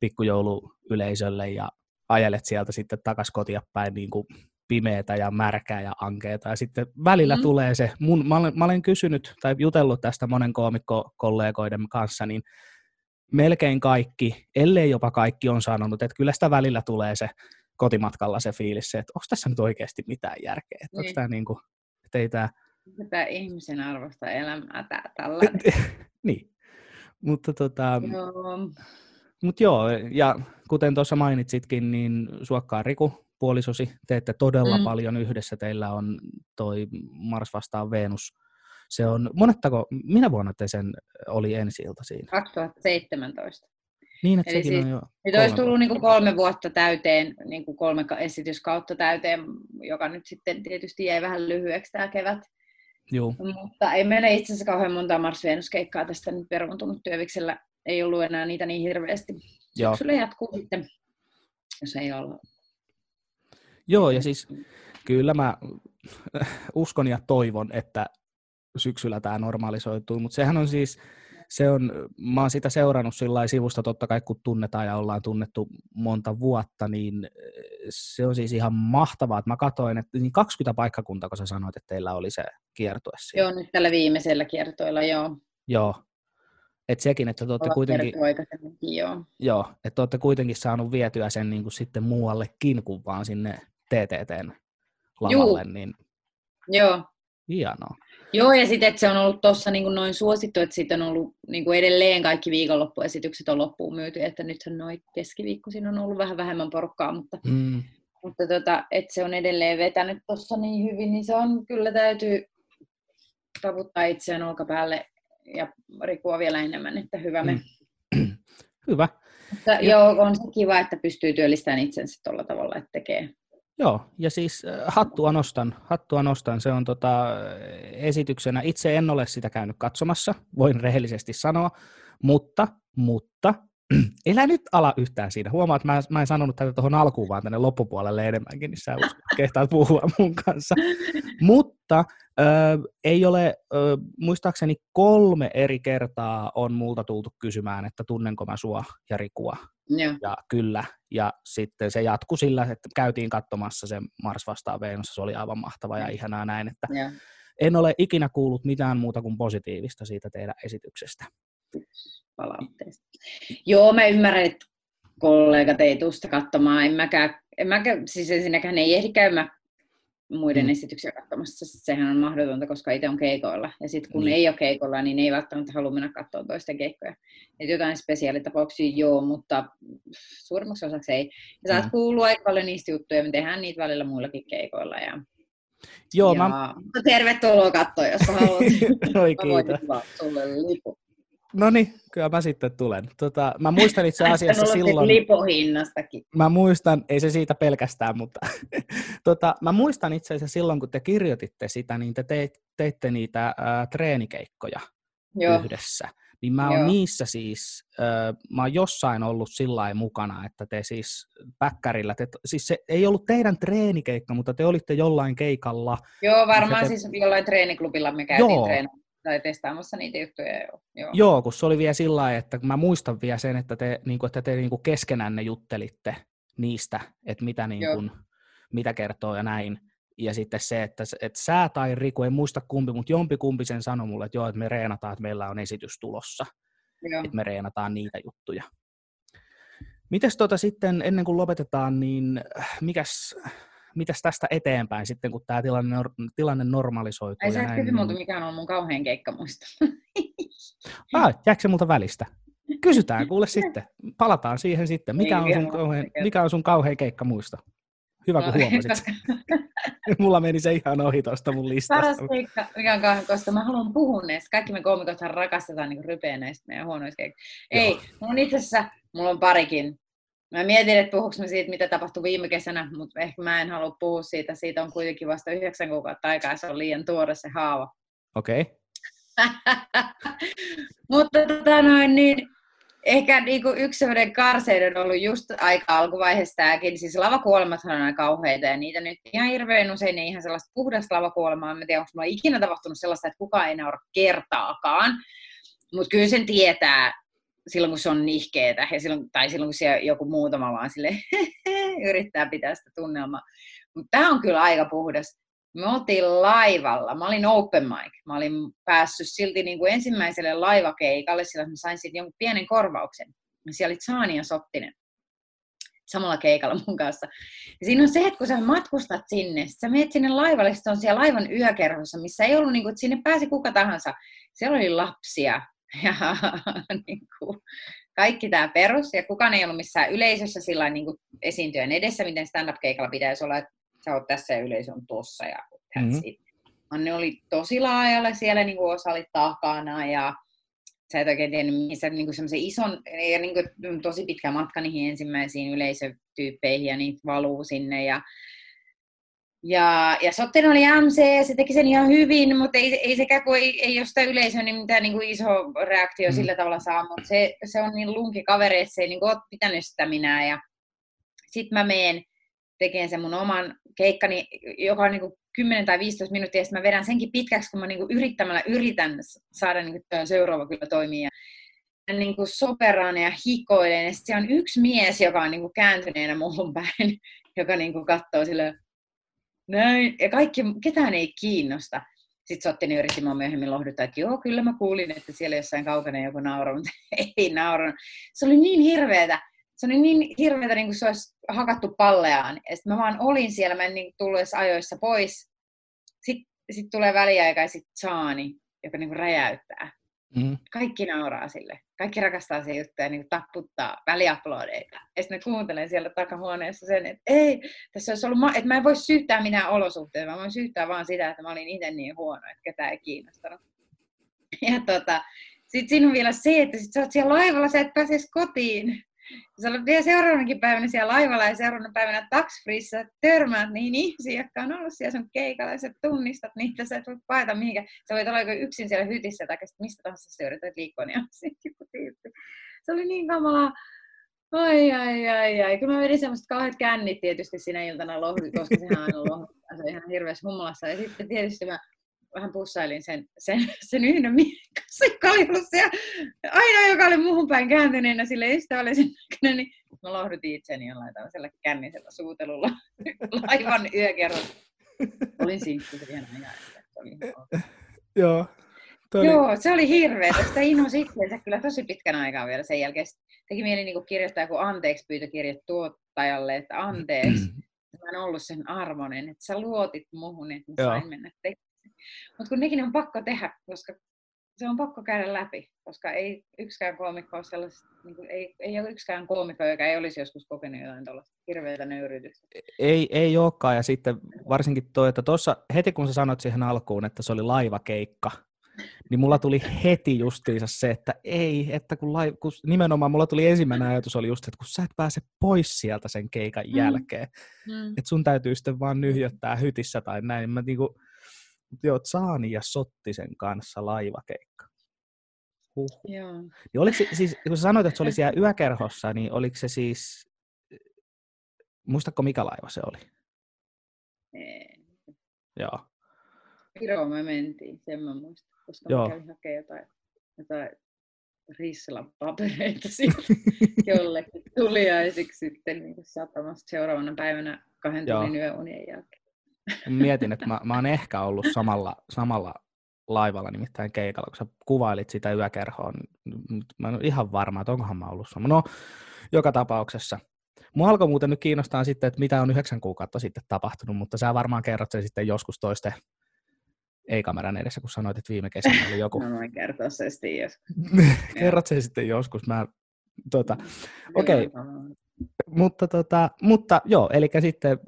pikkujouluyleisölle ja ajelet sieltä sitten takaisin kotia päin niin kuin pimeätä ja märkää ja ankeeta. Ja sitten välillä mm. tulee se, mun, mä, olen, mä olen kysynyt tai jutellut tästä monen koomikko-kollegoiden kanssa, niin melkein kaikki, ellei jopa kaikki on sanonut, että kyllä sitä välillä tulee se kotimatkalla se fiilis, että onko tässä nyt oikeasti mitään järkeä, että onko tämä niin kuin, että ei tämä... Tämä ihmisen arvosta elämää tällä. niin, mutta tota... Joo. Mut joo, ja kuten tuossa mainitsitkin, niin Suokkaa Riku, puolisosi, teette todella mm. paljon yhdessä. Teillä on toi Mars vastaan Venus. Se on, monettako, minä vuonna te sen oli ensi ilta siinä? 2017. Niin, että Eli sekin siis, on jo nyt olisi tullut niin kuin kolme vuotta täyteen, niin kuin kolme esityskautta täyteen, joka nyt sitten tietysti jäi vähän lyhyeksi tämä kevät. Joo. Mutta ei meillä itse asiassa kauhean monta Mars Venus-keikkaa tästä nyt peruuntunut työviksellä ei ollut enää niitä niin hirveästi. Syksyllä jatkuu sitten, jos ei olla. Joo, ja siis kyllä mä uskon ja toivon, että syksyllä tämä normalisoituu, mutta sehän on siis, se on, mä oon sitä seurannut sillä sivusta totta kai, kun tunnetaan ja ollaan tunnettu monta vuotta, niin se on siis ihan mahtavaa, että mä katsoin, että niin 20 paikkakuntaa, kun sä sanoit, että teillä oli se kiertue siinä. Joo, nyt tällä viimeisellä kiertoilla, joo. Joo, että sekin, että te olette kuitenkin, joo. Joo, että olette kuitenkin saanut vietyä sen niin kuin sitten muuallekin kuin vaan sinne TTTn lavalle, Juu. niin Joo. hienoa. Joo, ja sitten, että se on ollut tuossa niin noin suosittu, että sitten on ollut niin kuin edelleen kaikki viikonloppuesitykset on loppuun myyty, että nythän noin keskiviikkoisin on ollut vähän vähemmän porukkaa, mutta, mm. mutta tota, että se on edelleen vetänyt tuossa niin hyvin, niin se on kyllä täytyy tavuttaa itseään olkapäälle ja Rikua vielä enemmän, että hyvä me. Mm. hyvä. Mutta ja... joo, on se kiva, että pystyy työllistämään itsensä tuolla tavalla, että tekee. Joo, ja siis äh, hattua nostan, hattua nostan. Se on tota, esityksenä. Itse en ole sitä käynyt katsomassa, voin rehellisesti sanoa, mutta, mutta elä nyt ala yhtään siinä. Huomaat, että mä, mä en sanonut tätä tuohon alkuun, vaan tänne loppupuolelle enemmänkin, niin sä kehtaat puhua mun kanssa. Mutta ö, ei ole, ö, muistaakseni kolme eri kertaa on multa tultu kysymään, että tunnenko mä sua ja Rikua. Joo. Ja kyllä, ja sitten se jatkui sillä, että käytiin katsomassa se Mars vastaan Venus, se oli aivan mahtava ja ihanaa näin, että Joo. en ole ikinä kuullut mitään muuta kuin positiivista siitä teidän esityksestä. Palautteesta. Joo, mä ymmärrän, että kollegat ei tuosta katsomaan. En mäkään, en mäkään, siis ensinnäkään ei ehdi käymään muiden Mm. mm. esityksiä katsomassa. Sehän on mahdotonta, koska itse on keikoilla. Ja sitten kun niin. ei ole keikoilla, niin ei välttämättä halua mennä katsomaan toisten keikkoja. Et jotain spesiaalitapauksia joo, mutta suurimmaksi osaksi ei. Ja saat Mm. mm. kuulua aika paljon niistä juttuja, me tehdään niitä välillä muillakin keikoilla. Ja, Joo, ja, mä, tervetuloa katsoa, jos haluat. Oi, Mä voin kiitos. sulle lipun. No niin, kyllä mä sitten tulen. Tota, mä muistan itse asiassa silloin, lipuhinnastakin. mä muistan, ei se siitä pelkästään, mutta tota, mä muistan itse asiassa silloin, kun te kirjoititte sitä, niin te teit, teitte niitä ää, treenikeikkoja Joo. yhdessä. Niin mä oon Joo. niissä siis, ää, mä oon jossain ollut sillä mukana, että te siis päkkärillä, te, siis se ei ollut teidän treenikeikka, mutta te olitte jollain keikalla. Joo, varmaan te- siis jollain treeniklubilla me käytiin Joo. Tai testaamassa niitä juttuja. Joo. Joo. Joo, kun se oli vielä sillä lailla, että mä muistan vielä sen, että te, niin kuin, että te niin kuin keskenänne juttelitte niistä, että mitä, niin kuin, mitä kertoo ja näin. Ja sitten se, että, että sä tai Riku, en muista kumpi, mutta jompi kumpi sen sanoi mulle, että joo, että me reenataan, että meillä on esitys tulossa, Joo. että me reenataan niitä juttuja. Mites tota sitten, ennen kuin lopetetaan, niin mikäs, mitäs tästä eteenpäin sitten, kun tämä tilanne, tilanne normalisoituu? Ja sä et kysy multa, mikä on ollut mun kauhean keikka muista. Ah, jääkö se multa välistä? Kysytään kuule sitten. Palataan siihen sitten. Mikä Ei on sun kauhean, mikä on sun kauhean keikka muista? Hyvä, kun huomasit. koska Mulla meni se ihan ohi tuosta mun paras listasta. keikka, mikä on kauhean, koska mä haluan puhua näistä. Kaikki me koomikothan rakastetaan niin rypeä näistä meidän huonoista keikoista. Ei, mulla on itse asiassa, mulla on parikin. Mä mietin, että puhuks mä siitä, mitä tapahtui viime kesänä, mutta ehkä mä en halua puhua siitä. Siitä on kuitenkin vasta yhdeksän kuukautta aikaa, ja se on liian tuore se haava. Okei. Okay. Mutta tota noin, niin ehkä niinku yksi sellainen karseiden on ollut just aika alkuvaiheessa tämäkin. Siis lavakuolemathan on aina kauheita ja niitä nyt ihan hirveän usein ei ihan sellaista puhdasta lavakuolemaa. En tiedä, onko mulla ikinä tapahtunut sellaista, että kukaan ei naura kertaakaan. Mutta kyllä sen tietää silloin, kun se on nihkeetä ja silloin, tai silloin, kun siellä joku muutama vaan sille yrittää pitää sitä tunnelmaa. Mutta tämä on kyllä aika puhdas. Me oltiin laivalla. Mä olin open mic. Mä olin päässyt silti niin kuin ensimmäiselle laivakeikalle, sillä mä sain siitä jonkun pienen korvauksen. Siellä oli Saani ja Sottinen samalla keikalla mun kanssa. Ja siinä on se, että kun sä matkustat sinne, sä menet sinne laivalle, sit on siellä laivan yökerhossa, missä ei ollut, niin kuin, että sinne pääsi kuka tahansa. Siellä oli lapsia ja niin kuin, kaikki tämä perus, ja kukaan ei ollut missään yleisössä sillä niin kuin esiintyjän edessä, miten stand-up-keikalla pitäisi olla, että sä oot tässä ja yleisö on tossa ja Mhm. mm-hmm. it. Ne oli tosi laajalle siellä, niin kuin osa oli takana ja sä et oikein tiennyt, mihin sä niin semmoisen ison, ja niin kuin, tosi pitkä matka niihin ensimmäisiin yleisötyyppeihin ja niitä valuu sinne ja ja, ja Sotten oli MC ja se teki sen ihan hyvin, mutta ei, ei sekään, kun ei, ei ole sitä yleisöä, niin mitään niin kuin iso reaktio Mm. sillä tavalla saa, mutta se, se on niin lunki kaveri, että se ei niin kuin, ole pitänyt sitä minä. Ja sitten mä meen tekemään sen mun oman keikkani, joka on niin kuin 10 tai 15 minuuttia, ja sitten mä vedän senkin pitkäksi, kun mä niin kuin yrittämällä yritän saada niin kuin seuraava kyllä toimii. Ja mä niin kuin soperaan ja hikoilen, ja sitten on yksi mies, joka on niin kuin kääntyneenä muun päin, joka niin kuin katsoo silleen, näin, ja kaikki, ketään ei kiinnosta. Sitten Sottini yritti mua myöhemmin lohduttaa, että joo, kyllä mä kuulin, että siellä jossain kaukana joku nauroi, mutta ei nauranut. Se oli niin hirveetä. Se oli niin hirveätä, niin kuin se olisi hakattu palleaan. Ja sitten mä vaan olin siellä, mä en niin tullut edes ajoissa pois. Sitten sit tulee väliaika ja sitten Saani, joka niin kuin räjäyttää. Mm. Kaikki nauraa sille. Kaikki rakastaa se juttu ja niin tapputtaa väliaplodeita. Ja sitten kuuntelen siellä takahuoneessa sen, että ei, tässä olisi ollut, ma- että mä en voi syyttää mitään olosuhteita. Mä voin syyttää vaan sitä, että mä olin itse niin huono, että ketään ei kiinnostanut. Ja tota, sitten siinä on vielä se, että sit sä oot siellä laivalla, sä et pääse kotiin. Sä olet vielä seuraavanakin päivänä siellä laivalla ja seuraavana päivänä taksfriissa törmäät niihin ihmisiin, jotka on ollut siellä sun keikalla ja sä tunnistat niitä, sä et voi paeta mihinkään. Sä voit olla yksin siellä hytissä tai mistä tahansa sä yrität liikkua, niin on joku tyyppi. se oli niin kamalaa. Ai, ai, ai, ai. Kun mä vedin semmoista kauheat kännit tietysti sinä iltana lohdi, koska sehän aina lohdi. Se on ihan hirveässä humalassa. Ja sitten tietysti mä vähän pussailin sen, sen, sen yhden miehen kanssa, joka oli ollut siellä, aina joka oli muuhun päin kääntyneenä, sille ei sitä ole sen näköinen, niin mä lohdutin itseni jollain tämmöisellä kännisellä suutelulla laivan yökerran. Olin sinkku siihen ajan. Joo. Toi Joo, se oli hirveä. Sitä inhosi itseensä kyllä tosi pitkän aikaa vielä sen jälkeen. Teki mieli niin kirjoittaa joku anteeksi pyytökirja tuottajalle, että anteeksi, mä en ollut sen arvoinen, että sä luotit muhun, että mä sain Joo. mennä tekemään. Mutta kun nekin on pakko tehdä, koska se on pakko käydä läpi, koska ei yksikään koomikko ole sellaista, niin kuin, ei, ei ole yksikään koomikko, joka ei olisi joskus kokenut jotain tuollaista hirveätä nöyrytystä. Ei, ei olekaan, ja sitten varsinkin tuo, että tuossa heti kun sä sanoit siihen alkuun, että se oli laivakeikka, niin mulla tuli heti justiinsa se, että ei, että kun, lai, kun nimenomaan mulla tuli ensimmäinen ajatus oli just, että kun sä et pääse pois sieltä sen keikan mm. jälkeen, mm. että sun täytyy sitten vaan nyhjöttää hytissä tai näin, mä niinku, joo, Saani ja Sottisen kanssa laivakeikka. Huh. Joo. Niin oliko se, siis, kun sä sanoit, että se oli siellä yökerhossa, niin oliko se siis, muistatko mikä laiva se oli? Ei. Joo. Viroon me mentiin, sen mä muistan, koska Joo. mä kävin hakemaan jotain, jotain Rissalan papereita jollekin tuliaisiksi sitten niin satamasta seuraavana päivänä kahden tunnin yöunien jälkeen. Mietin, että mä, mä oon ehkä ollut samalla, samalla laivalla nimittäin keikalla, kun sä kuvailit sitä yökerhoa. Niin mä en ole ihan varma, että onkohan mä ollut sama. No, joka tapauksessa. Mua alkoi muuten nyt kiinnostaa sitten, että mitä on yhdeksän kuukautta sitten tapahtunut, mutta sä varmaan kerrot sen sitten joskus toisten ei-kameran edessä, kun sanoit, että viime kesänä oli joku. Mä voin kertoa se sitten joskus. Kerrot sen sitten joskus. Mä, tota, okei. Okay. Mutta, tota, mutta joo, eli sitten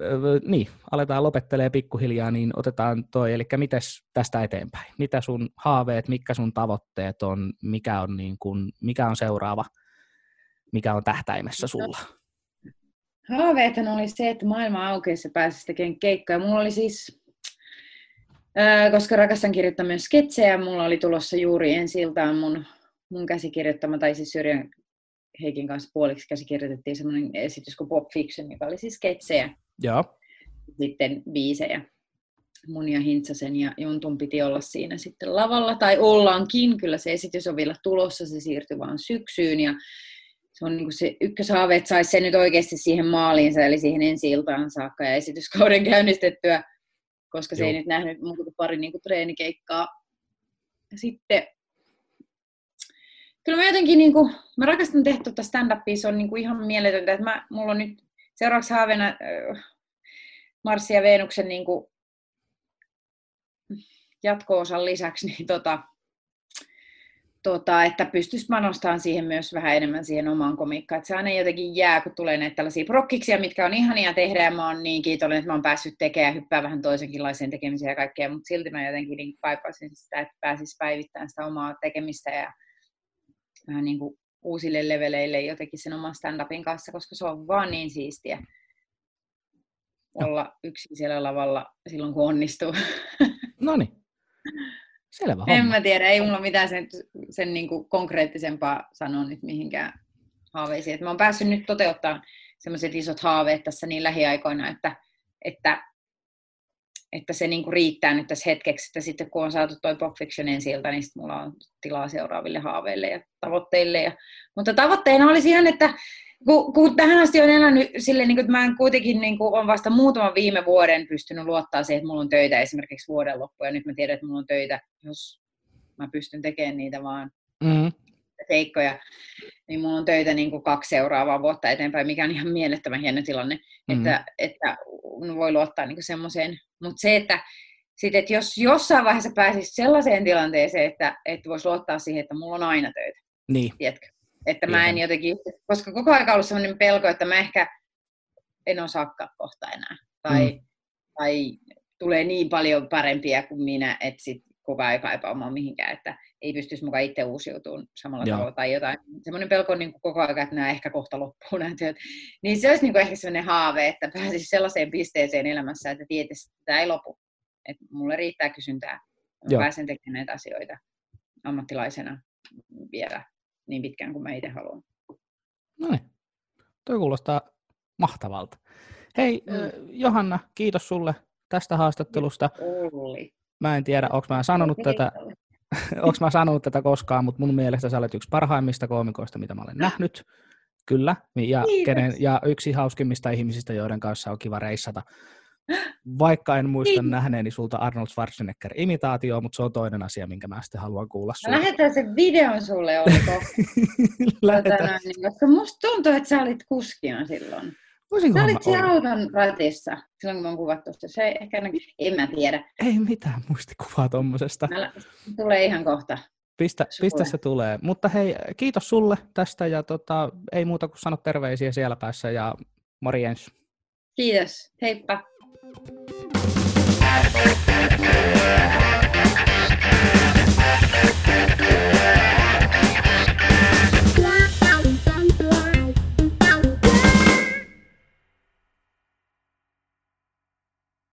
niin, aletaan lopettelee pikkuhiljaa, niin otetaan toi, eli mites tästä eteenpäin? Mitä sun haaveet, mitkä sun tavoitteet on, mikä on, niin kun, mikä on seuraava, mikä on tähtäimessä sulla? Haaveethan oli se, että maailma aukeisi ja pääsisi tekemään keikkoja. Mulla oli siis, koska rakastan kirjoittaa myös sketsejä, mulla oli tulossa juuri ensi iltaan mun, mun käsikirjoittama, tai siis Syrjän Heikin kanssa puoliksi käsikirjoitettiin semmoinen esitys kuin Pop Fiction, joka oli siis sketsejä. Joo. Sitten biisejä. Mun ja Hintsasen ja Jontun piti olla siinä sitten lavalla, tai ollaankin. Kyllä se esitys on vielä tulossa, se siirtyy vaan syksyyn. Ja se on niin se ykköshaave, että saisi sen nyt oikeasti siihen maaliinsa, eli siihen ensi iltaan saakka ja esityskauden käynnistettyä, koska Joo. se ei nyt nähnyt muuta kuin pari niin kuin treenikeikkaa. Sitten kyllä mä jotenkin, niin kuin, mä rakastan tuota stand-upia, se on niin kuin ihan mieletöntä, että mä, mulla on nyt seuraavaksi haaveena äh, Marssi ja Veenuksen niin kuin, jatko-osan lisäksi, niin tota, tota, että pystyisi panostamaan siihen myös vähän enemmän siihen omaan komiikkaan. Että se aina jotenkin jää, kun tulee näitä tällaisia prokkiksia, mitkä on ihania tehdä, ja mä oon niin kiitollinen, että mä oon päässyt tekemään ja hyppää vähän toisenkinlaiseen tekemiseen ja kaikkea, mutta silti mä jotenkin niin kaipaisin sitä, että pääsis päivittämään sitä omaa tekemistä ja vähän niin kuin uusille leveleille jotenkin sen oman stand-upin kanssa, koska se on vaan niin siistiä olla yksin siellä lavalla silloin, kun onnistuu. No niin. Selvä homma. En mä tiedä, ei mulla mitään sen, sen niin kuin konkreettisempaa sanoa nyt mihinkään haaveisiin. Et mä oon päässyt nyt toteuttamaan sellaiset isot haaveet tässä niin lähiaikoina, että, että että se niinku riittää nyt tässä hetkeksi, että sitten kun on saatu toi Pop Fictionin siltä, niin sitten mulla on tilaa seuraaville haaveille ja tavoitteille. Ja, mutta tavoitteena oli ihan, että kun, kun tähän asti on elänyt silleen, niin että mä en kuitenkin niin kuin, on vasta muutaman viime vuoden pystynyt luottaa siihen, että mulla on töitä esimerkiksi vuoden loppu, ja nyt mä tiedän, että mulla on töitä, jos mä pystyn tekemään niitä vaan mm seikkoja, niin mulla on töitä niin kuin kaksi seuraavaa vuotta eteenpäin, mikä on ihan mielettömän hieno tilanne, mm-hmm. että, että voi luottaa niin semmoiseen. Mutta se, että, sit, että jos jossain vaiheessa pääsisi sellaiseen tilanteeseen, että, että voisi luottaa siihen, että mulla on aina töitä. Niin. Tiedätkö? Että mä en jotenkin, koska koko ajan ollut sellainen pelko, että mä ehkä en osaakaan kohta enää. Tai, mm. tai tulee niin paljon parempia kuin minä, että sit koko ajan kaipaamaan mihinkään, että ei pystyisi mukaan itse uusiutumaan samalla Joo. tavalla tai jotain. Semmoinen pelko on niin kuin koko ajan, että nämä ehkä kohta loppuu nämä työt. Niin se olisi niin kuin ehkä sellainen haave, että pääsisi sellaiseen pisteeseen elämässä, että tietäisi, että tämä ei lopu. Että mulle riittää kysyntää. Mä Joo. pääsen tekemään näitä asioita ammattilaisena vielä niin pitkään kuin mä itse haluan. No niin, toi kuulostaa mahtavalta. Hei mm. Johanna, kiitos sulle tästä haastattelusta. Olli. Mä en tiedä, onko mä sanonut tätä, onko mä sanonut tätä koskaan, mutta mun mielestä sä olet yksi parhaimmista koomikoista, mitä mä olen nähnyt. Kyllä, ja, kenen, ja yksi hauskimmista ihmisistä, joiden kanssa on kiva reissata. Vaikka en muista Kiitos. nähneeni sulta Arnold Schwarzenegger-imitaatio, mutta se on toinen asia, minkä mä sitten haluan kuulla sulta. Lähetän sen videon sulle, oliko? Lähetän. Tota, koska musta tuntuu, että sä olit kuskina silloin. Voisinko sä olit siellä auton ratissa silloin, kun mä oon kuvattu sitä. Se ehkä, en mä tiedä. Ei mitään muistikuvaa tommosesta. Tulee ihan kohta. Pistä, pistä se tulee. Mutta hei, kiitos sulle tästä ja tota, ei muuta kuin sano terveisiä siellä päässä ja morjens. Kiitos, heippa.